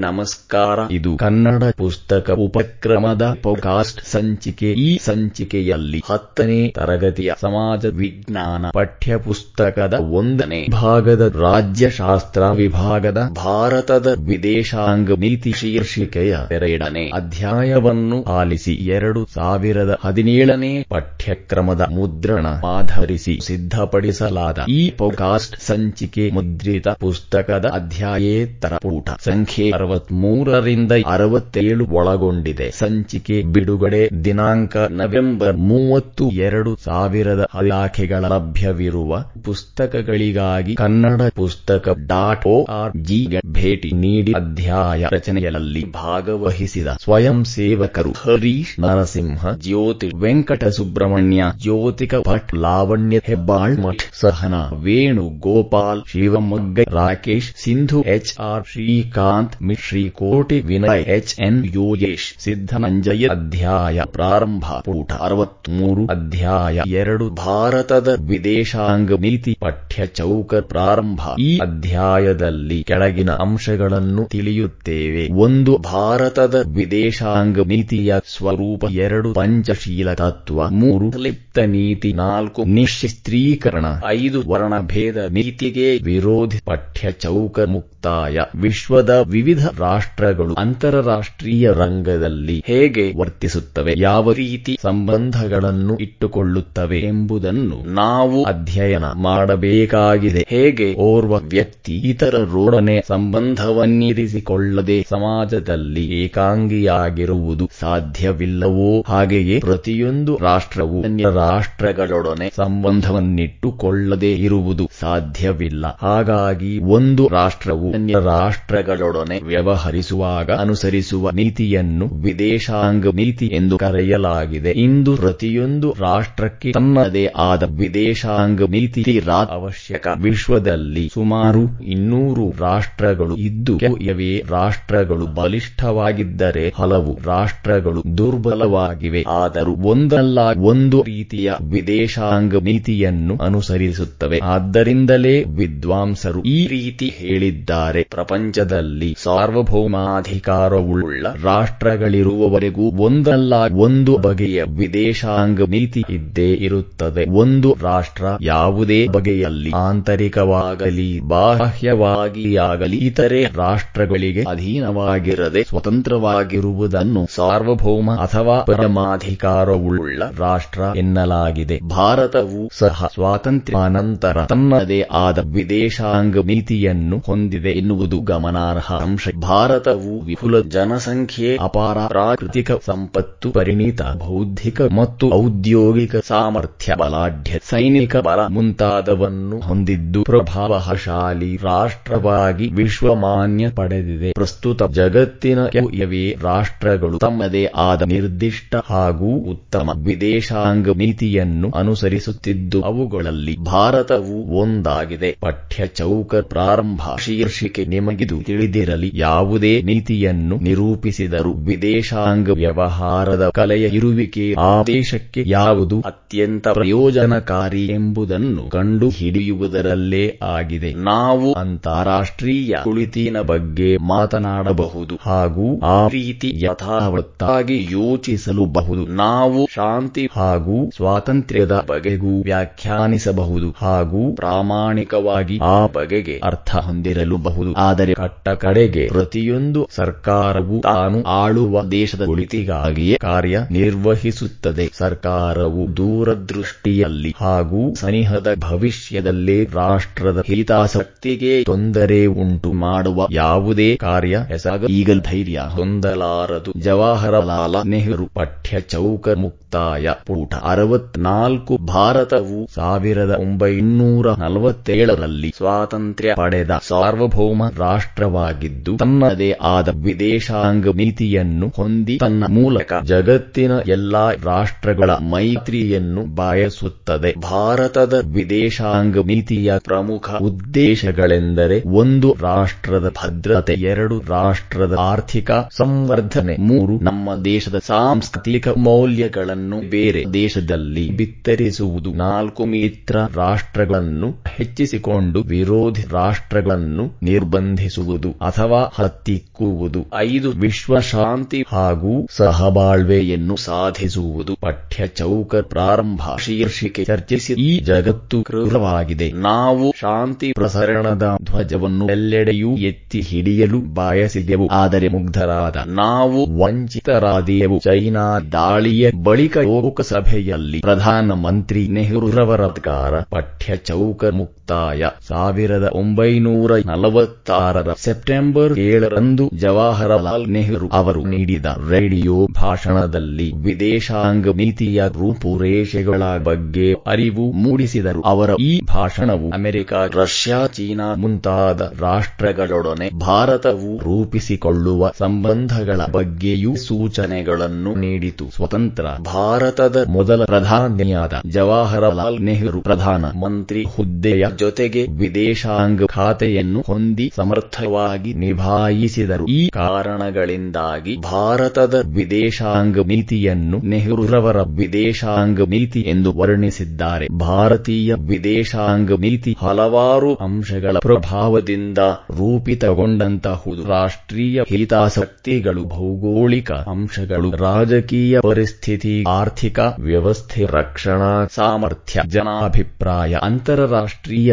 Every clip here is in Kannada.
ನಮಸ್ಕಾರ. ಇದು ಕನ್ನಡ ಪುಸ್ತಕ ಉಪಕ್ರಮದ ಪೋಕಾಸ್ಟ್ ಸಂಚಿಕೆ. ಈ ಸಂಚಿಕೆಯಲ್ಲಿ ಹತ್ತನೇ ತರಗತಿಯ ಸಮಾಜ ವಿಜ್ಞಾನ ಪಠ್ಯಪುಸ್ತಕದ ಒಂದನೇ ಭಾಗದ ರಾಜ್ಯಶಾಸ್ತ್ರ ವಿಭಾಗದ ಭಾರತದ ವಿದೇಶಾಂಗ ನೀತಿ ಶೀರ್ಷಿಕೆಯ ಎರಡನೇ ಅಧ್ಯಾಯವನ್ನು ಆಲಿಸಿ ಎರಡು ಸಾವಿರದ ಹದಿನೇಳನೇ ಪಠ್ಯಕ್ರಮದ ಮುದ್ರಣ ಆಧರಿಸಿ ಸಿದ್ಧಪಡಿಸಲಾದ ಈ ಪೋಕಾಸ್ಟ್ ಸಂಚಿಕೆ ಮುದ್ರಿತ ಪುಸ್ತಕದ ಅಧ್ಯಾಯೇತರ ಪೂಟ. ಸಂಖ್ಯೆ ಅರವತ್ಮೂರರಿಂದ ಅರವತ್ತೇಳು ಒಳಗೊಂಡಿದೆ. ಸಂಚಿಕೆ ಬಿಡುಗಡೆ ದಿನಾಂಕ ನವೆಂಬರ್ ಮೂವತ್ತು ಎರಡು ಸಾವಿರದ ಇಲಾಖೆಗಳ ಲಭ್ಯವಿರುವ ಪುಸ್ತಕಗಳಿಗಾಗಿ ಕನ್ನಡ ಪುಸ್ತಕ ಡಾಟ್ ಒ ಆರ್ ಜಿಗೆ ಭೇಟಿ ನೀಡಿ ಅಧ್ಯಾಯ ರಚನೆಯಲ್ಲಿ ಭಾಗವಹಿಸಿದ ಸ್ವಯಂ ಸೇವಕರು Harish Narasimha, Jyothi Venkata Subramanya Jyothika Bhat, Lavanya Hebbal, Math Sahana Venu Gopal Shivamogga, Rakesh, Sindhu, H R Srikanth Mishri Koti Vinay H N Yogesh Siddhananjaya ಅಧ್ಯಾಯ ಪ್ರಾರಂಭ ಪೂಟ ಅರವತ್ಮೂರು ಅಧ್ಯಾಯ ಎರಡು ಭಾರತದ ವಿದೇಶಾಂಗ ನೀತಿ ಪಠ್ಯ ಚೌಕ ಪ್ರಾರಂಭ ಈ ಅಧ್ಯಾಯದಲ್ಲಿ ಕೆಳಗಿನ ಅಂಶಗಳನ್ನು ತಿಳಿಯುತ್ತೇವೆ. ಒಂದು, ಭಾರತದ ವಿದೇಶಾಂಗ ನೀತಿಯ ಸ್ವರೂಪ. ಎರಡು, ಪಂಚಶೀಲ ತತ್ವ. ಮೂರು, ಲಿಪ್ತ ನೀತಿ. ನಾಲ್ಕು ನಿಶ್ಚಿತ್ರೀಕರಣ ಐದು, ವರ್ಣಭೇದ ನೀತಿಗೆ ವಿರೋಧಿ ಪಠ್ಯ ಚೌಕ ಮುಕ್ತಾಯ ವಿಶ್ವದ ವಿವಿಧ ರಾಷ್ಟ್ರಗಳು ಅಂತಾರಾಷ್ಟ್ರೀಯ ರಂಗದಲ್ಲಿ ಹೇಗೆ ವರ್ತಿಸುತ್ತವೆ, ಯಾವ ರೀತಿ ಸಂಬಂಧಗಳನ್ನು ಇಟ್ಟುಕೊಳ್ಳುತ್ತವೆ ಎಂಬುದನ್ನು ನಾವು ಅಧ್ಯಯನ ಮಾಡಬೇಕಾಗಿದೆ. ಹೇಗೆ ಓರ್ವ ವ್ಯಕ್ತಿ ಇತರರೊಡನೆ ಸಂಬಂಧವನ್ನಿರಿಸಿಕೊಳ್ಳದೆ ಸಮಾಜದಲ್ಲಿ ಏಕಾಂಗಿಯಾಗಿರುವುದು ಸಾಧ್ಯವಿಲ್ಲವೋ, ಹಾಗೆಯೇ ಪ್ರತಿಯೊಂದು ರಾಷ್ಟ್ರವು ಅನ್ಯ ರಾಷ್ಟ್ರಗಳೊಡನೆ ಸಂಬಂಧವನ್ನಿಟ್ಟುಕೊಳ್ಳದೆ ಇರುವುದು ಸಾಧ್ಯವಿಲ್ಲ. ಹಾಗಾಗಿ ಒಂದು ರಾಷ್ಟ್ರವು ಅನ್ಯ ರಾಷ್ಟ್ರಗಳೊಡನೆ ವ್ಯವಹರಿಸುವಾಗ ಅನುಸರಿಸುವ ನೀತಿಯನ್ನು ವಿದೇಶಾಂಗ ನೀತಿ ಎಂದು ಕರೆಯಲಾಗಿದೆ. ಇಂದು ಪ್ರತಿಯೊಂದು ರಾಷ್ಟ್ರಕ್ಕೆ ತನ್ನದೇ ಆದ ವಿದೇಶಾಂಗ ನೀತಿ ಅವಶ್ಯಕ. ವಿಶ್ವದಲ್ಲಿ ಸುಮಾರು ಇನ್ನೂರು ರಾಷ್ಟ್ರಗಳು ಇದ್ದು ಕೆಲವೇ ರಾಷ್ಟ್ರಗಳು ಬಲಿಷ್ಠವಾಗಿದ್ದರೆ ಹಲವು ರಾಷ್ಟ್ರಗಳು ದುರ್ಬಲವಾಗಿವೆ. ಆದರೂ ಒಂದಲ್ಲ, ಒಂದು ರೀತಿಯ ವಿದೇಶಾಂಗ ನೀತಿಯನ್ನು ಅನುಸರಿಸುತ್ತವೆ. ಆದ್ದರಿಂದಲೇ ವಿದ್ವಾಂಸರು ಈ ರೀತಿ ಹೇಳಿದ್ದಾರೆ. ಪ್ರಪಂಚದಲ್ಲಿ ಸಾರ್ವಭೌಮಾಧಿಕಾರವುಳ್ಳ ರಾಷ್ಟ್ರಗಳಿರುವವರೆಗೂ ಒಂದಲ್ಲ, ಒಂದು ಬಗೆಯ ವಿದೇಶಾಂಗ ನೀತಿ ಇದ್ದೇ ಇರುತ್ತದೆ. ಒಂದು ರಾಷ್ಟ್ರ ಯಾವುದೇ ಬಗೆಯಲ್ಲಿ ಆಂತರಿಕವಾಗಲಿ, ಬಾಹ್ಯವಾಗಿಯಾಗಲಿ, ಇತರೆ ರಾಷ್ಟ್ರಗಳಿಗೆ ಅಧೀನವಾಗಿರದೆ ಸ್ವತಂತ್ರವಾಗಿರುವುದನ್ನು ಸಾರ್ವಭೌಮ ಅಥವಾ ಪರಮಾಧಿಕಾರವುಳ್ಳ ರಾಷ್ಟ್ರ ಎನ್ನಲಾಗಿದೆ. ಭಾರತವು ಸಹ ಸ್ವಾತಂತ್ರ್ಯಾನಂತರ ತನ್ನದೇ ಆದ ವಿದೇಶಾಂಗ ನೀತಿಯನ್ನು ಹೊಂದಿದೆ. ಎನ್ನುವುದು ಗಮನಾರ್ಹ ಅಂಶ. ಭಾರತವು ವಿಪುಲ ಜನಸಂಖ್ಯೆ, ಅಪಾರ ಪ್ರಾಕೃತಿಕ ಸಂಪತ್ತು, ಪರಿಣಿತ ಬೌದ್ಧಿಕ ಮತ್ತು ಔದ್ಯೋಗಿಕ ಸಾಮರ್ಥ್ಯ, ಬಲಾಢ್ಯ ಸೈನಿಕ ಬಲ ಮುಂತಾದವನ್ನು ಹೊಂದಿದ್ದು ಪ್ರಭಾವಶಾಲಿ ರಾಷ್ಟ್ರವಾಗಿ ವಿಶ್ವಮಾನ್ಯ ಪಡೆದಿದೆ. ಪ್ರಸ್ತುತ ಜಗತ್ತಿನ ಕೆಲವೇ ರಾಷ್ಟ್ರಗಳು ತಮ್ಮದೇ ಆದ ನಿರ್ದಿಷ್ಟ ಹಾಗೂ ಉತ್ತಮ ವಿದೇಶಾಂಗ ನೀತಿಯನ್ನು ಅನುಸರಿಸುತ್ತಿದ್ದು ಅವುಗಳಲ್ಲಿ ಭಾರತವು ಒಂದಾಗಿದೆ. ಪಠ್ಯ ಚೌಕ ಪ್ರಾರಂಭ. ಶೀರ್ಷಿಕೆ ನಿಮಗಿದು ತಿಳಿದಿರಲಿ. ಯಾವುದೇ ನೀತಿಯನ್ನು ನಿರೂಪಿಸಿದರು ವಿದೇಶಾಂಗ ವ್ಯವಹಾರದ ಕಲೆಯ ಇರುವಿಕೆ ಆ ದೇಶಕ್ಕೆ ಯಾವುದು ಅತ್ಯಂತ ಪ್ರಯೋಜನಕಾರಿ ಎಂಬುದನ್ನು ಕಂಡು ಹಿಡಿಯುವುದರಲ್ಲೇ ಆಗಿದೆ. ನಾವು ಅಂತಾರಾಷ್ಟ್ರೀಯ ಕುಳಿತಿನ ಬಗ್ಗೆ ಮಾತನಾಡಬಹುದು ಹಾಗೂ ಆ ರೀತಿ ಯಥಾವತ್ತಾಗಿ ಯೋಚಿಸಲು ಬಹುದು ನಾವು ಶಾಂತಿ ಹಾಗೂ ಸ್ವಾತಂತ್ರ್ಯದ ಬಗೆಗೂ ವ್ಯಾಖ್ಯಾನಿಸಬಹುದು ಹಾಗೂ ಪ್ರಾಮಾಣಿಕವಾಗಿ ಆ ಬಗೆಗೆ ಅರ್ಥ ಹೊಂದಿರಲು ಬಹುದು ಆದರೆ ಕಟ್ಟ ಕಡೆಗೆ ಪ್ರತಿಯೊಂದು ಸರ್ಕಾರವು ತಾನು ಆಳುವ ದೇಶದ ಒಳಿತಿಗಾಗಿಯೇ ಕಾರ್ಯ ನಿರ್ವಹಿಸುತ್ತದೆ. ಸರ್ಕಾರವು ದೂರದೃಷ್ಟಿಯಲ್ಲಿ ಹಾಗೂ ಸನಿಹದ ಭವಿಷ್ಯದಲ್ಲೇ ರಾಷ್ಟ್ರದ ಹಿತಾಸಕ್ತಿಗೆ ತೊಂದರೆ ಉಂಟು ಮಾಡುವ ಯಾವುದೇ ಕಾರ್ಯ ಎಸಗ ಈಗಲ್ ಧೈರ್ಯ ಹೊಂದಲಾರದು. ಜವಾಹರಲಾಲ ನೆಹರು ಪಠ್ಯ ಚೌಕ ಮುಕ್ತಾಯ ಪುಟ. ಅರವತ್ನಾಲ್ಕು ಭಾರತವು ಸಾವಿರದ ಒಂಬೈನೂರ ನಲವತ್ತೇಳರಲ್ಲಿ ಸ್ವಾತಂತ್ರ್ಯ ಪಡೆದ ಸಾರ್ವಭೌಮ ರಾಷ್ಟ್ರವಾಗಿದ್ದು, ತನ್ನದೇ ಆದ ವಿದೇಶಾಂಗ ನೀತಿಯನ್ನು ಹೊಂದಿ, ತನ್ನ ಮೂಲಕ ಜಗತ್ತಿನ ಎಲ್ಲಾ ರಾಷ್ಟ್ರಗಳ ಮೈತ್ರಿಯನ್ನು ಬಯಸುತ್ತದೆ. ಭಾರತದ ವಿದೇಶಾಂಗ ನೀತಿಯ ಪ್ರಮುಖ ಉದ್ದೇಶಗಳೆಂದರೆ ಒಂದು ರಾಷ್ಟ್ರದ ಭದ್ರತೆ, ಎರಡು ರಾಷ್ಟ್ರದ ಆರ್ಥಿಕ ಸಂವರ್ಧನೆ, ಮೂರು ನಮ್ಮ ದೇಶದ ಸಾಂಸ್ಕೃತಿಕ ಮೌಲ್ಯಗಳನ್ನು ಬೀಜಗಳನ್ನು ಬೇರೆ ದೇಶದಲ್ಲಿ ಬಿತ್ತರಿಸುವುದು. ನಾಲ್ಕು ಮಿತ್ರ ರಾಷ್ಟ್ರಗಳನ್ನು ಹೆಚ್ಚಿಸಿಕೊಂಡು ವಿರೋಧಿ ರಾಷ್ಟ್ರಗಳನ್ನು ನಿರ್ಬಂಧಿಸುವುದು ಅಥವಾ ಹತ್ತಿಕ್ಕುವುದು. ಐದು ವಿಶ್ವ ಶಾಂತಿ ಹಾಗೂ ಸಹಬಾಳ್ವೆಯನ್ನು ಸಾಧಿಸುವುದು. ಪಠ್ಯ ಚೌಕ ಪ್ರಾರಂಭ. ಶೀರ್ಷಿಕೆ ಚರ್ಚಿಸಿ ಈ ಜಗತ್ತು ಕ್ರೂರವಾಗಿದೆ. ನಾವು ಶಾಂತಿ ಪ್ರಸರಣದ ಧ್ವಜವನ್ನು ಎಲ್ಲೆಡೆಯೂ ಎತ್ತಿ ಹಿಡಿಯಲು ಬಯಸಿದೆವು. ಆದರೆ ಮುಗ್ಧರಾದ ನಾವು ವಂಚಿತರಾದೆಯವು ಚೈನಾ ದಾಳಿಯ ಬಳಿಕ ಲೋಕಸಭೆಯಲ್ಲಿ ಪ್ರಧಾನಮಂತ್ರಿ ನೆಹರೂರವರಕಾರ ಪಠ್ಯ ಚೌಕ ಮುಕ್ತಾಯ. ಸಾವಿರದ ಒಂಬೈನೂರ ನಲವತ್ತಾರರ ಸೆಪ್ಟೆಂಬರ್ ಏಳರಂದು ಜವಾಹರಲಾಲ್ ನೆಹರು ಅವರು ನೀಡಿದ ರೇಡಿಯೋ ಭಾಷಣದಲ್ಲಿ ವಿದೇಶಾಂಗ ನೀತಿಯ ರೂಪುರೇಷೆಗಳ ಬಗ್ಗೆ ಅರಿವು ಮೂಡಿಸಿದರು. ಅವರ ಈ ಭಾಷಣವು ಅಮೆರಿಕ, ರಷ್ಯಾ, ಚೀನಾ ಮುಂತಾದ ರಾಷ್ಟ್ರಗಳೊಡನೆ ಭಾರತವು ರೂಪಿಸಿಕೊಳ್ಳುವ ಸಂಬಂಧಗಳ ಬಗ್ಗೆಯೂ ಸೂಚನೆಗಳನ್ನು ನೀಡಿತು. ಸ್ವತಂತ್ರ ಭಾರತದ ಮೊದಲ ಪ್ರಧಾನಿಯಾದ ಜವಾಹರಲಾಲ್ ನೆಹರು ಪ್ರಧಾನ ಮಂತ್ರಿ ಹುದ್ದೆಯ ಜೊತೆಗೆ ವಿದೇಶಾಂಗ ಖಾತೆಯನ್ನು ಹೊಂದಿ ಸಮರ್ಥವಾಗಿ ನಿಭಾಯಿಸಿದರು. ಈ ಕಾರಣಗಳಿಂದಾಗಿ ಭಾರತದ ವಿದೇಶಾಂಗ ನೀತಿಯನ್ನು ನೆಹರೂರವರ ವಿದೇಶಾಂಗ ನೀತಿ ಎಂದು ವರ್ಣಿಸಿದ್ದಾರೆ. ಭಾರತೀಯ ವಿದೇಶಾಂಗ ನೀತಿ ಹಲವಾರು ಅಂಶಗಳ ಪ್ರಭಾವದಿಂದ ರೂಪಿತಗೊಂಡಂತಹುದು. ರಾಷ್ಟ್ರೀಯ ಹಿತಾಸಕ್ತಿಗಳು ಭೌಗೋಳಿಕ ಅಂಶಗಳು, ರಾಜಕೀಯ ಪರಿಸ್ಥಿತಿ, ಆರ್ಥಿಕ ವ್ಯವಸ್ಥೆ, ರಕ್ಷಣಾ ಸಾಮರ್ಥ್ಯ, ಜನಾಭಿಪ್ರಾಯ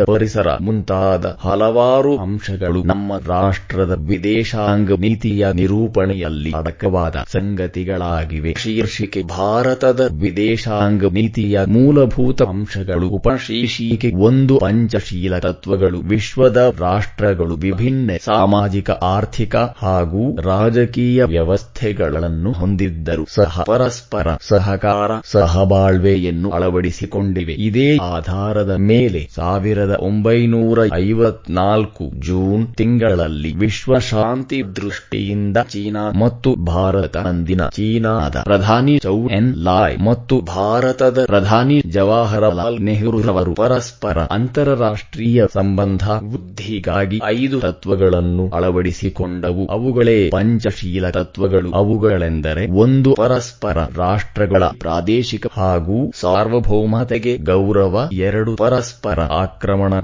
ಪರಿಸರ ಮುಂತಾದ ಹಲವಾರು ಅಂಶಗಳು ನಮ್ಮ ರಾಷ್ಟ್ರದ ವಿದೇಶಾಂಗ ನೀತಿಯ ನಿರೂಪಣೆಯಲ್ಲಿ ಅಡಕವಾದ ಸಂಗತಿಗಳಾಗಿವೆ. ಶೀರ್ಷಿಕೆ, ಭಾರತದ ವಿದೇಶಾಂಗ ನೀತಿಯ ಮೂಲಭೂತ ಅಂಶಗಳು, ಉಪಶೀರ್ಷಿಕೆ, ಒಂದು ಪಂಚಶೀಲ ತತ್ವಗಳು, ವಿಶ್ವದ ರಾಷ್ಟ್ರಗಳು, ವಿಭಿನ್ನ ಸಾಮಾಜಿಕ, ಆರ್ಥಿಕ ಹಾಗೂ ರಾಜಕೀಯ ವ್ಯವಸ್ಥೆಗಳನ್ನು ಹೊಂದಿದ್ದರು ಸಹ ಪರಸ್ಪರ ಸಹಕಾರ, ಸಹಬಾಳ್ವೆಯನ್ನು ಅಳವಡಿಸಿಕೊಂಡಿವೆ. ಇದೇ ಆಧಾರದ ಮೇಲೆ ಸಾವಿರದ ಒಂಬೈನೂರ ಐವತ್ನಾಲ್ಕು ಜೂನ್ ತಿಂಗಳಲ್ಲಿ ವಿಶ್ವ ಶಾಂತಿ ದೃಷ್ಟಿಯಿಂದ ಚೀನಾ ಮತ್ತು ಭಾರತ ಅಂದಿನ ಚೀನಾದ ಪ್ರಧಾನಿ ಚೌ ಎನ್ ಲಾಯ್ ಮತ್ತು ಭಾರತದ ಪ್ರಧಾನಿ ಜವಾಹರಲಾಲ್ ನೆಹರೂರವರು ಪರಸ್ಪರ ಅಂತಾರಾಷ್ಟ್ರೀಯ ಸಂಬಂಧ ವೃದ್ಧಿಗಾಗಿ ಐದು ತತ್ವಗಳನ್ನು ಅಳವಡಿಸಿಕೊಂಡವು. ಅವುಗಳೇ ಪಂಚಶೀಲ ತತ್ವಗಳು. ಅವುಗಳೆಂದರೆ ಒಂದು ಪರಸ್ಪರ ರಾಷ್ಟ್ರಗಳ ಪ್ರಾದೇಶಿಕ ಹಾಗೂ ಸಾರ್ವಭೌಮತೆಗೆ ಗೌರವ, ಎರಡು ಪರಸ್ಪರ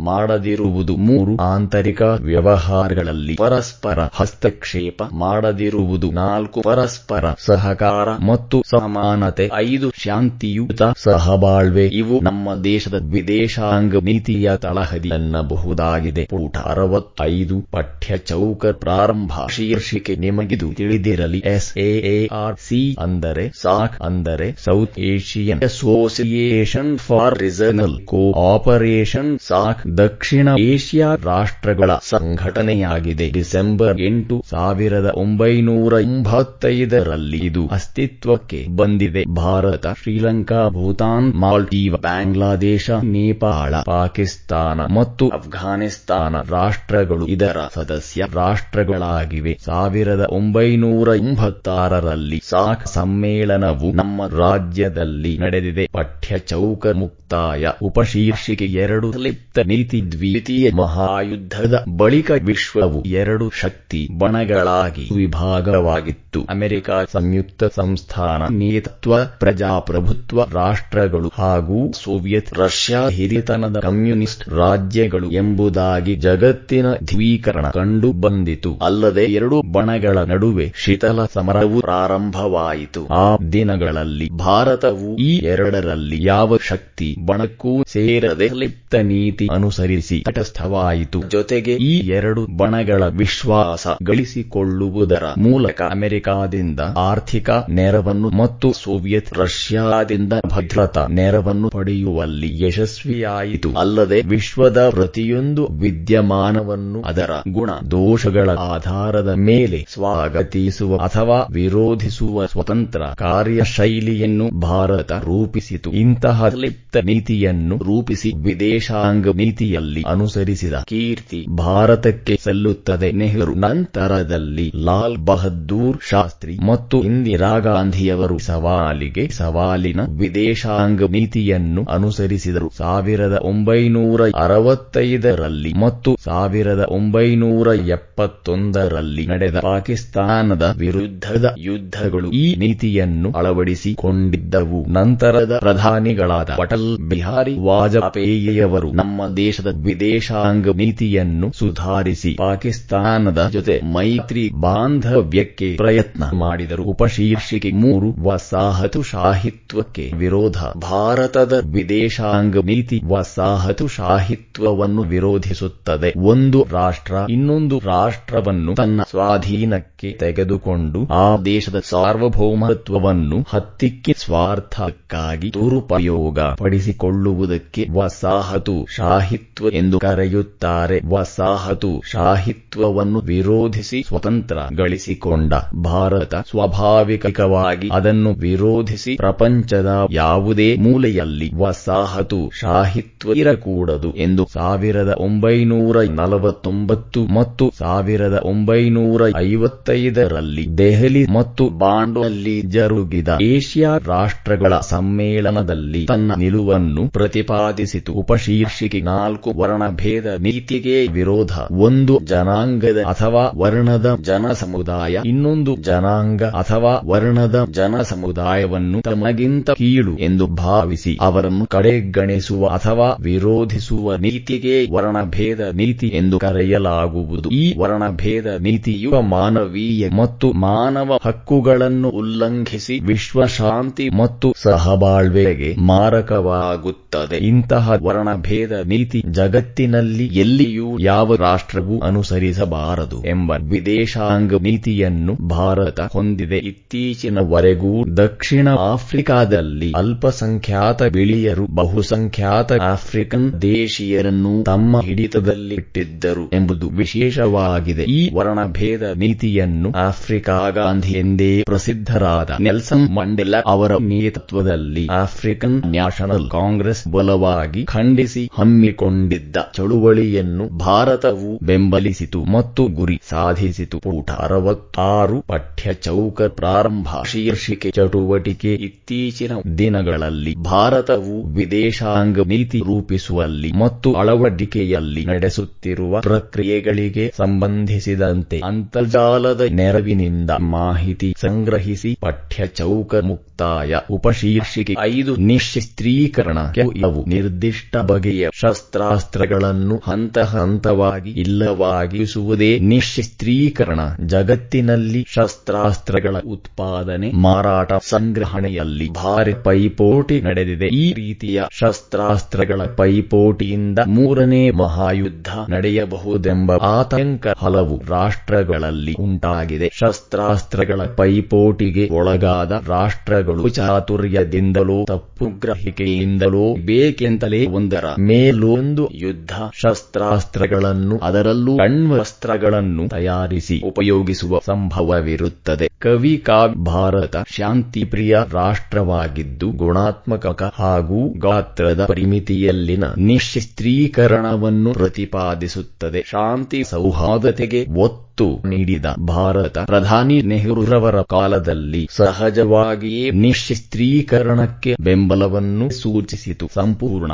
ಮಾಡದಿರುವುದು ಮೂರು ಆಂತರಿಕ ವ್ಯವಹಾರಗಳಲ್ಲಿ ಪರಸ್ಪರ ಹಸ್ತಕ್ಷೇಪ ಮಾಡದಿರುವುದು ನಾಲ್ಕು ಪರಸ್ಪರ ಸಹಕಾರ ಮತ್ತು ಸಮಾನತೆ ಐದು ಶಾಂತಿಯುತ ಸಹಬಾಳ್ವೆ ಇವು ನಮ್ಮ ದೇಶದ ವಿದೇಶಾಂಗ ನೀತಿಯ ತಳಹದಿ ಎನ್ನಬಹುದಾಗಿದೆ ಪುಟ ಅರವತ್ತೈದು ಪಠ್ಯ ಚೌಕ ಪ್ರಾರಂಭ ಶೀರ್ಷಿಕೆ ನಿಮಗಿದು ತಿಳಿದಿರಲಿ ಎಸ್ ಎಆರ್ ಸಿ ಅಂದರೆ ಸಾಕ್ ಅಂದರೆ South Asian Association for Regional Cooperation ಸಾಕ್ ದಕ್ಷಿಣ ಏಷ್ಯಾ ರಾಷ್ಟ್ರಗಳ ಸಂಘಟನೆಯಾಗಿದೆ. ಡಿಸೆಂಬರ್ ಎಂಟು ಸಾವಿರದ ಒಂಬೈನೂರ ಎಂಬತ್ತೈದರಲ್ಲಿ ಇದು ಅಸ್ತಿತ್ವಕ್ಕೆ ಬಂದಿದೆ. ಭಾರತ, ಶ್ರೀಲಂಕಾ, ಭೂತಾನ್ ಮಾಲ್ಟೀವ್ ಬಾಂಗ್ಲಾದೇಶ, ನೇಪಾಳ, ಪಾಕಿಸ್ತಾನ ಮತ್ತು ಅಫ್ಘಾನಿಸ್ತಾನ ರಾಷ್ಟ್ರಗಳು ಇದರ ಸದಸ್ಯ ರಾಷ್ಟ್ರಗಳಾಗಿವೆ. ಸಾವಿರದ ಒಂಬೈನೂರ ಎಂಬತ್ತಾರರಲ್ಲಿ ಸಾಕ್ ಸಮ್ಮೇಳನವು ನಮ್ಮ ರಾಜ್ಯದಲ್ಲಿ ನಡೆದಿದೆ. ಪಠ್ಯ ಚೌಕ ಮುಕ್ತಾಯ. ಉಪಶೀರ್ಷಿಕೆ ಎರಡು. ಲಿಪ್ತ ನೀತಿ ದ್ವಿತೀಯ ಮಹಾಯುದ್ಧದ ಬಳಿಕ ವಿಶ್ವವು ಎರಡು ಶಕ್ತಿ ಬಣಗಳಾಗಿ ವಿಭಾಗವಾಗಿತ್ತು. ಅಮೆರಿಕ ಸಂಯುಕ್ತ ಸಂಸ್ಥಾನ, ನೇತೃತ್ವ, ಪ್ರಜಾಪ್ರಭುತ್ವ ರಾಷ್ಟ್ರಗಳು ಹಾಗೂ ಸೋವಿಯತ್, ರಷ್ಯಾ ಹಿರಿತನದ ಕಮ್ಯುನಿಸ್ಟ್ ರಾಜ್ಯಗಳು ಎಂಬುದಾಗಿ ಜಗತ್ತಿನ ಧ್ವೀಕರಣ ಕಂಡು ಬಂದಿತು ಅಲ್ಲದೆ ಎರಡು ಬಣಗಳ ನಡುವೆ ಶೀತಲ ಸಮರವು ಪ್ರಾರಂಭವಾಯಿತು. ಆ ದಿನಗಳಲ್ಲಿ ಭಾರತವು ಈ ಎರಡರಲ್ಲಿ ಯಾವ ಶಕ್ತಿ ಬಣಕ್ಕೂ ಸೇರದೆ ಲಿಪ್ತ ನೀತಿ ಅನುಸರಿಸಿ ತಟಸ್ಥವಾಯಿತು. ಜೊತೆಗೆ ಈ ಎರಡು ಬಣಗಳ ವಿಶ್ವಾಸ ಗಳಿಸಿಕೊಳ್ಳುವುದರ ಮೂಲಕ ಅಮೆರಿಕಾದಿಂದ ಆರ್ಥಿಕ ನೆರವನ್ನು ಮತ್ತು ಸೋವಿಯತ್ ರಷ್ಯಾದಿಂದ ಭದ್ರತಾ ನೆರವನ್ನು ಪಡೆಯುವಲ್ಲಿ ಯಶಸ್ವಿಯಾಯಿತು. ಅಲ್ಲದೆ ವಿಶ್ವದ ಪ್ರತಿಯೊಂದು ವಿದ್ಯಮಾನವನ್ನು ಅದರ ಗುಣ ದೋಷಗಳ ಆಧಾರದ ಮೇಲೆ ಸ್ವಾಗತಿಸುವ ಅಥವಾ ವಿರೋಧಿಸುವ ಸ್ವತಂತ್ರ ಕಾರ್ಯಶೈಲಿಯನ್ನು ಭಾರತ ರೂಪಿಸಿತು. ಇಂತಹ ಲಿಪ್ತ ನೀತಿಯನ್ನು ರೂಪಿಸಿ ವಿದೇಶಾಂಗ ನೀತಿಯಲ್ಲಿ ಅನುಸರಿಸಿದ ಕೀರ್ತಿ ಭಾರತಕ್ಕೆ ಸಲ್ಲುತ್ತದೆ. ನೆಹರು ನಂತರದಲ್ಲಿ ಲಾಲ್ ಬಹದ್ದೂರ್ ಶಾಸ್ತ್ರಿ ಮತ್ತು ಇಂದಿರಾ ಗಾಂಧಿಯವರು ಸವಾಲಿಗೆ ಸವಾಲಿನ ವಿದೇಶಾಂಗ ನೀತಿಯನ್ನು ಅನುಸರಿಸಿದರು. ಸಾವಿರದ ಒಂಬೈನೂರ ಅರವತ್ತೈದರಲ್ಲಿ ಮತ್ತು ಸಾವಿರದ ಒಂಬೈನೂರ ಎಪ್ಪತ್ತೊಂದರಲ್ಲಿ ನಡೆದ ಪಾಕಿಸ್ತಾನದ ವಿರುದ್ಧದ ಯುದ್ಧಗಳು ಈ ನೀತಿಯನ್ನು ಅಳವಡಿಸಿಕೊಂಡಿದ್ದವು. ನಂತರದ ಪ್ರಧಾನಿಗಳಾದ ಅಟಲ್ ಬಿಹಾರಿ ವಾಜಪೇಯಿಯವರು ನಮ್ಮ ದೇಶದ ವಿದೇಶಾಂಗ ನೀತಿಯನ್ನು ಸುಧಾರಿಸಿ ಪಾಕಿಸ್ತಾನದ ಜೊತೆ ಮೈತ್ರಿ ಬಾಂಧವ್ಯಕ್ಕೆ ಪ್ರಯತ್ನ ಮಾಡಿದರು. ಉಪಶೀರ್ಷಿಕೆ ಮೂರು ವಸಾಹತುಶಾಹಿತ್ವಕ್ಕೆ ವಿರೋಧ. ಭಾರತದ ವಿದೇಶಾಂಗ ನೀತಿ ವಸಾಹತುಶಾಹಿತ್ವವನ್ನು ವಿರೋಧಿಸುತ್ತದೆ. ಒಂದು ರಾಷ್ಟ್ರ ಇನ್ನೊಂದು ರಾಷ್ಟ್ರವನ್ನು ತನ್ನ ಸ್ವಾಧೀನಕ್ಕೆ ತೆಗೆದುಕೊಂಡು ಆ ದೇಶದ ಸಾರ್ವಭೌಮತ್ವವನ್ನು ಹತ್ತಿಕ್ಕಿ ಸ್ವಾರ್ಥಕ್ಕಾಗಿ ದುರುಪಯೋಗ ಪಡಿಸಿಕೊಳ್ಳುವುದಕ್ಕೆ ವಸಾಹತು ಶಾಹಿತ್ವ ಎಂದು ಕರೆಯುತ್ತಾರೆ. ವಸಾಹತು ಸಾಹಿತ್ವವನ್ನು ವಿರೋಧಿಸಿ ಸ್ವತಂತ್ರ ಗಳಿಸಿಕೊಂಡ ಭಾರತ ಸ್ವಾಭಾವಿಕವಾಗಿ ಅದನ್ನು ವಿರೋಧಿಸಿ ಪ್ರಪಂಚದ ಯಾವುದೇ ಮೂಲೆಯಲ್ಲಿ ವಸಾಹತು ಶಾಹಿತ್ವ ಇರಕೂಡದು ಎಂದು ಸಾವಿರದ ಒಂಬೈನೂರ ನಲವತ್ತೊಂಬತ್ತು ಮತ್ತು ಸಾವಿರದ ಒಂಬೈನೂರ ಐವತ್ತೈದರಲ್ಲಿ ದೆಹಲಿ ಮತ್ತು ಬಾಂಡ್ವಲ್ಲಿ ಜರುಗಿದ ಏಷ್ಯಾ ರಾಷ್ಟ್ರಗಳ ಸಮ್ಮೇಳನದಲ್ಲಿ ತನ್ನ ನಿಲುವನ್ನು ಪ್ರತಿಪಾದಿಸಿತು. ಉಪಶೀರ್ಷಿಕೆ ನಾಲ್ಕು ವರ್ಣಭೇದ ನೀತಿಗೆ ವಿರೋಧ. ಒಂದು ಜನಾಂಗದ ಅಥವಾ ವರ್ಣದ ಜನ ಸಮುದಾಯ ಇನ್ನೊಂದು ಜನಾಂಗ ಅಥವಾ ವರ್ಣದ ಜನ ಸಮುದಾಯವನ್ನು ತಮಗಿಂತ ಕೀಳು ಎಂದು ಭಾವಿಸಿ ಅವರನ್ನು ಕಡೆಗಣಿಸುವ ಅಥವಾ ವಿರೋಧಿಸುವ ನೀತಿಗೆ ವರ್ಣಭೇದ ನೀತಿ ಎಂದು ಕರೆಯಲಾಗುವುದು. ಈ ವರ್ಣಭೇದ ನೀತಿಯು ಮಾನವೀಯ ಮತ್ತು ಮಾನವ ಹಕ್ಕುಗಳನ್ನು ಉಲ್ಲಂಘಿಸಿ ವಿಶ್ವಶಾಂತಿ ಮತ್ತು ಸಹಬಾಳ್ವೆಗೆ ಮಾರಕವಾಗುತ್ತದೆ. ಇಂತಹ ವರ್ಣಭೇದ ನೀತಿ ಜಗತ್ತಿನಲ್ಲಿ ಎಲ್ಲಿಯೂ ಯಾವ ರಾಷ್ಟ್ರವೂ ಅನುಸರಿಸಬಾರದು ಎಂಬ ವಿದೇಶಾಂಗ ನೀತಿಯನ್ನು ಭಾರತ ಹೊಂದಿದೆ. ಇತ್ತೀಚಿನವರೆಗೂ ದಕ್ಷಿಣ ಆಫ್ರಿಕಾದಲ್ಲಿ ಅಲ್ಪಸಂಖ್ಯಾತ ಬಿಳಿಯರು, ಬಹುಸಂಖ್ಯಾತ ಆಫ್ರಿಕನ್ ದೇಶೀಯರನ್ನು ತಮ್ಮ ಹಿಡಿತದಲ್ಲಿಟ್ಟಿದ್ದರು ಎಂಬುದು ವಿಶೇಷವಾಗಿದೆ. ಈ ವರ್ಣಭೇದ ನೀತಿಯನ್ನು ಆಫ್ರಿಕಾ ಗಾಂಧಿ ಎಂದೇ ಪ್ರಸಿದ್ಧರಾದ ನೆಲ್ಸನ್ ಮಂಡೆಲಾ ಅವರ ನೇತೃತ್ವದಲ್ಲಿ ಆಫ್ರಿಕನ್ ನ್ಯಾಷನಲ್ ಕಾಂಗ್ರೆಸ್ ಬಲವಾಗಿ ಖಂಡಿಸಿ ಹಮ್ಮಿಕೊಂಡಿದ್ದ ಚಳುವಳಿಯನ್ನು ಭಾರತವು ಬೆಂಬಲಿಸಿತು ಮತ್ತು ಗುರಿ ಸಾಧಿಸಿತು. ಪುಟ ಅರವತ್ತಾರು ಪಠ್ಯ ಚೌಕ ಪ್ರಾರಂಭ. ಶೀರ್ಷಿಕೆ ಚಟುವಟಿಕೆ ಇತ್ತೀಚಿನ ದಿನಗಳಲ್ಲಿ ಭಾರತವು ವಿದೇಶಾಂಗ ನೀತಿ ರೂಪಿಸುವಲ್ಲಿ ಮತ್ತು ಅಳವಡಿಕೆಯಲ್ಲಿ ನಡೆಸುತ್ತಿರುವ ಪ್ರಕ್ರಿಯೆಗಳಿಗೆ ಸಂಬಂಧಿಸಿದಂತೆ ಅಂತರ್ಜಾಲದ ನೆರವಿನಿಂದ ಮಾಹಿತಿ ಸಂಗ್ರಹಿಸಿ ಪಠ್ಯ ಚೌಕ ಮುಕ್ತಾಯ. ಉಪಶೀರ್ಷಿಕೆ ಐದು. ನಿಶಸ್ತ್ರೀಕರಣ ಇವು ನಿರ್ದಿಷ್ಟ ಬಗೆಯ ಶಸ್ತ್ರಾಸ್ತ್ರಗಳನ್ನು ಹಂತ ಹಂತವಾಗಿ ಇಲ್ಲವಾಗಿಸುವುದೇ ನಿಶಸ್ತ್ರೀಕರಣ ಜಗತ್ತಿನಲ್ಲಿ ಶಸ್ತ್ರಾಸ್ತ್ರಗಳ ಉತ್ಪಾದನೆ, ಮಾರಾಟ, ಸಂಗ್ರಹಣೆಯಲ್ಲಿ ಭಾರಿ ಪೈಪೋಟಿ ನಡೆದಿದೆ. ಈ ರೀತಿಯ ಶಸ್ತ್ರಾಸ್ತ್ರಗಳ ಪೈಪೋಟಿಯಿಂದ ಮೂರನೇ ಮಹಾಯುದ್ಧ ನಡೆಯಬಹುದೆಂಬ ಆತಂಕ ಹಲವು ರಾಷ್ಟ್ರಗಳಲ್ಲಿ ಉಂಟಾಗಿದೆ. ಶಸ್ತ್ರಾಸ್ತ್ರಗಳ ಪೈಪೋಟಿಗೆ ಒಳಗಾದ ರಾಷ್ಟ್ರಗಳು ಚಾತುರ್ಯದಿಂದಲೋ ತಪ್ಪು ಗ್ರಹಿಕೆಯಿಂದಲೋ ಬೇಕೆಂತಲೇ ಒಂದರ ಮೇಲೊಂದು ಯುದ್ಧ ಶಸ್ತ್ರಾಸ್ತ್ರಗಳನ್ನು, ಅದರಲ್ಲೂ ಕಣ್ವಸ್ತ್ರಗಳನ್ನು ತಯಾರಿಸಿ ಉಪಯೋಗಿಸುವ ಸಂಭವವಿರುತ್ತದೆ. ಕವಿ ಕಾವ್ಯ ಭಾರತ ಶಾಂತಿಪ್ರಿಯ ರಾಷ್ಟ್ರವಾಗಿದ್ದು, ಗುಣಾತ್ಮಕ ಹಾಗೂ ಗಾತ್ರದ ಪರಿಮಿತಿಯಲ್ಲಿನ ನಿಶಸ್ತ್ರೀಕರಣವನ್ನು ಪ್ರತಿಪಾದಿಸುತ್ತದೆ. ಶಾಂತಿ ಸೌಹಾರ್ದತೆಗೆ ಒತ್ತು ನೀಡಿದ ಭಾರತ, ಪ್ರಧಾನಿ ನೆಹರುರವರ ಕಾಲದಲ್ಲಿ ಸಹಜವಾಗಿಯೇ ನಿಶಸ್ತ್ರೀಕರಣಕ್ಕೆ ಬೆಂಬಲವನ್ನು ಸೂಚಿಸಿತು. ಸಂಪೂರ್ಣ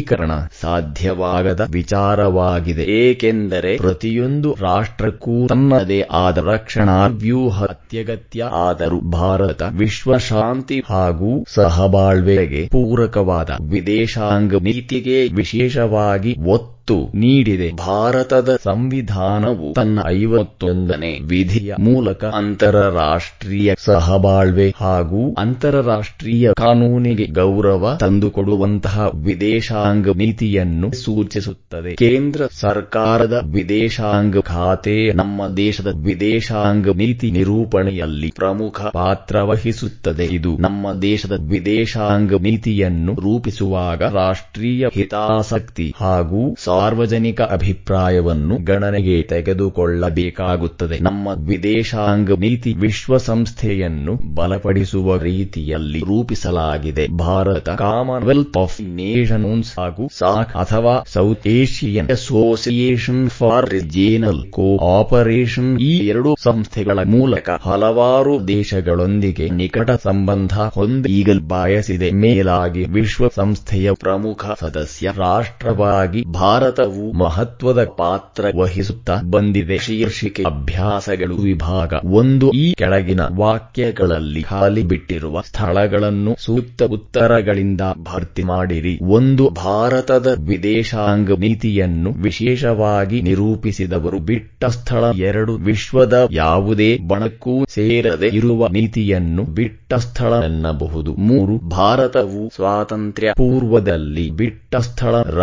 ನಿಶಸ್ತ್ರೀಕರಣ ಸಾಧ್ಯವಾಗದ ವಿಚಾರವಾಗಿದೆ. ಏಕೆಂದರೆ ಪ್ರತಿಯೊಂದು ರಾಷ್ಟ್ರಕ್ಕೂ ತನ್ನದೇ ಆದ ರಕ್ಷಣಾ ವ್ಯೂಹ, ಅತ್ಯಗತ್ಯ ಆದರೂ ಭಾರತ ವಿಶ್ವಶಾಂತಿ ಹಾಗೂ ಸಹಬಾಳ್ವೆಗೆ ಪೂರಕವಾದ ವಿದೇಶಾಂಗ ನೀತಿಗೆ ವಿಶೇಷವಾಗಿ ಒತ್ತು ನೀಡಿದೆ. ಭಾರತದ ಸಂವಿಧಾನವು ತನ್ನ ಐವತ್ತೊಂದನೇ ವಿಧಿಯ ಮೂಲಕ ಅಂತಾರಾಷ್ಟ್ರೀಯ ಸಹಬಾಳ್ವೆ ಹಾಗೂ ಅಂತಾರಾಷ್ಟ್ರೀಯ ಕಾನೂನಿಗೆ ಗೌರವ ತಂದುಕೊಡುವಂತಹ ವಿದೇಶಾಂಗ ನೀತಿಯನ್ನು ಸೂಚಿಸುತ್ತದೆ. ಕೇಂದ್ರ ಸರ್ಕಾರದ ವಿದೇಶಾಂಗ ಖಾತೆ ನಮ್ಮ ದೇಶದ ವಿದೇಶಾಂಗ ನೀತಿ ನಿರೂಪಣೆಯಲ್ಲಿ ಪ್ರಮುಖ ಪಾತ್ರ ವಹಿಸುತ್ತದೆ. ಇದು ನಮ್ಮ ದೇಶದ ವಿದೇಶಾಂಗ ನೀತಿಯನ್ನು ರೂಪಿಸುವಾಗ ರಾಷ್ಟ್ರೀಯ ಹಿತಾಸಕ್ತಿ ಹಾಗೂ ಸಾರ್ವಜನಿಕ ಅಭಿಪ್ರಾಯವನ್ನು ಗಣನೆಗೆ ತೆಗೆದುಕೊಳ್ಳಬೇಕಾಗುತ್ತದೆ. ನಮ್ಮ ವಿದೇಶಾಂಗ ನೀತಿ ವಿಶ್ವಸಂಸ್ಥೆಯನ್ನು ಬಲಪಡಿಸುವ ರೀತಿಯಲ್ಲಿ ರೂಪಿಸಲಾಗಿದೆ. ಭಾರತ ಕಾಮನ್ವೆಲ್ತ್ ಆಫ್ ನೇಷನ್ಸ್ ಹಾಗೂ ಸಾಕ್ ಅಥವಾ South Asian Association for Regional Cooperation ಈ ಎರಡು ಸಂಸ್ಥೆಗಳ ಮೂಲಕ ಹಲವಾರು ದೇಶಗಳೊಂದಿಗೆ ನಿಕಟ ಸಂಬಂಧ ಹೊಂದೀಗಲು ಬಯಸಿದೆ. ಮೇಲಾಗಿ ವಿಶ್ವಸಂಸ್ಥೆಯ ಪ್ರಮುಖ ಸದಸ್ಯ, ರಾಷ್ಟ್ರವಾಗಿ ಭಾರತವು ಮಹತ್ವದ ಪಾತ್ರ ವಹಿಸುತ್ತಾ ಬಂದಿದೆ. ಶೀರ್ಷಿಕೆ ಅಭ್ಯಾಸಗಳು ವಿಭಾಗ ಒಂದು. ಈ ಕೆಳಗಿನ ವಾಕ್ಯಗಳಲ್ಲಿ ಖಾಲಿ ಬಿಟ್ಟಿರುವ ಸ್ಥಳಗಳನ್ನು ಸೂಕ್ತ ಉತ್ತರಗಳಿಂದ ಭರ್ತಿ ಮಾಡಿರಿ. ಒಂದು, ಭಾರತದ ವಿದೇಶಾಂಗ ನೀತಿಯನ್ನು ವಿಶೇಷವಾಗಿ ನಿರೂಪಿಸಿದವರು ಬಿಟ್ಟ ಸ್ಥಳ. ಎರಡು, ವಿಶ್ವದ ಯಾವುದೇ ಬಣಕ್ಕೂ ಸೇರದೆ ಇರುವ ನೀತಿಯನ್ನು ಬಿಟ್ಟ ಸ್ಥಳ ಎನ್ನಬಹುದು. ಮೂರು, ಭಾರತವು ಸ್ವಾತಂತ್ರ್ಯ ಪೂರ್ವದಲ್ಲಿ ಬಿಟ್ಟ ಸ್ಥಳ ರ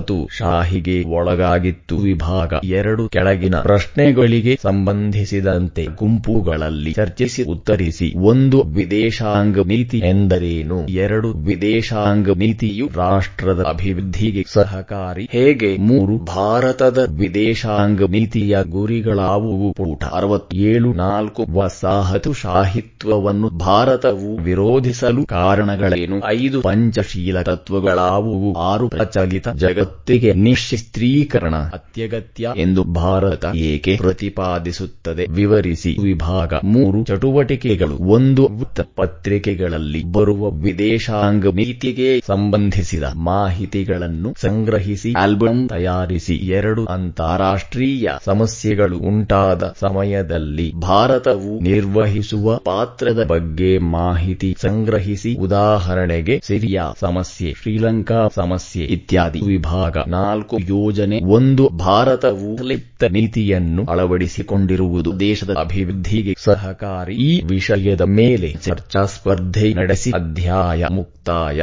ವಸಾಹತು ಶಾಹಿಗೆ ಒಳಗಾಗಿತ್ತು. ವಿಭಾಗ ಎರಡು ಕೆಳಗಿನ ಪ್ರಶ್ನೆಗಳಿಗೆ ಸಂಬಂಧಿಸಿದಂತೆ ಗುಂಪುಗಳಲ್ಲಿ ಚರ್ಚಿಸಿ ಉತ್ತರಿಸಿ. ಒಂದು ವಿದೇಶಾಂಗ ನೀತಿ ಎಂದರೇನು? ಎರಡು ವಿದೇಶಾಂಗ ನೀತಿಯು ರಾಷ್ಟ್ರದ ಅಭಿವೃದ್ಧಿಗೆ ಸಹಕಾರಿ. ಹೇಗೆ? ಮೂರು ಭಾರತದ ವಿದೇಶಾಂಗ ನೀತಿಯ ಗುರಿಗಳಾವುವು? ಪುಟ ಅರವತ್ತೇಳು ನಾಲ್ಕು ವಸಾಹತು ಶಾಹಿತ್ವವನ್ನು ಭಾರತವು ವಿರೋಧಿಸಲು ಕಾರಣಗಳೇನು? ಐದು ಪಂಚಶೀಲ ತತ್ವಗಳಾವುವು? ಆರು ಪ್ರಚಲಿತ ಜಗತ್ತಿಗೆ ನಿಶ್ಚಿಸ್ತ್ರೀಕರಣ ಅತ್ಯಗತ್ಯ ಎಂದು ಭಾರತ ಏಕೆ ಪ್ರತಿಪಾದಿಸುತ್ತದೆ? ವಿವರಿಸಿ. ವಿಭಾಗ ಮೂರು. ಚಟುವಟಿಕೆಗಳು. ಒಂದು. ಪತ್ರಿಕೆಗಳಲ್ಲಿ ಬರುವ ವಿದೇಶಾಂಗ ನೀತಿಗೆ ಸಂಬಂಧಿಸಿದ ಮಾಹಿತಿಗಳನ್ನು ಸಂಗ್ರಹಿಸಿ ಆಲ್ಬಮ್ ತಯಾರಿಸಿ. ಎರಡು ಅಂತಾರಾಷ್ಟ್ರೀಯ ಸಮಸ್ಯೆಗಳು ಉಂಟಾದ ಸಮಯದಲ್ಲಿ ಭಾರತವು ನಿರ್ವಹಿಸುವ ಪಾತ್ರದ ಬಗ್ಗೆ ಮಾಹಿತಿ ಸಂಗ್ರಹಿಸಿ, ಉದಾಹರಣೆಗೆ ಸಿರಿಯಾ ಸಮಸ್ಯೆ, ಶ್ರೀಲಂಕಾ ಸಮಸ್ಯೆ ಇತ್ಯಾದಿ. ವಿಭಾಗ ನಾಲ್ಕು ಯೋಜನೆ, ಒಂದು ಭಾರತವು ಲಿಪ್ತ ನೀತಿಯನ್ನು ಅಳವಡಿಸಿಕೊಂಡಿರುವುದು ದೇಶದ ಅಭಿವೃದ್ಧಿಗೆ ಸಹಕಾರಿ. ಈ ವಿಷಯದ ಮೇಲೆ ಚರ್ಚಾ ಸ್ಪರ್ಧೆ ನಡೆಸಿ ಅಧ್ಯಾಯ ಮುಕ್ತಾಯ.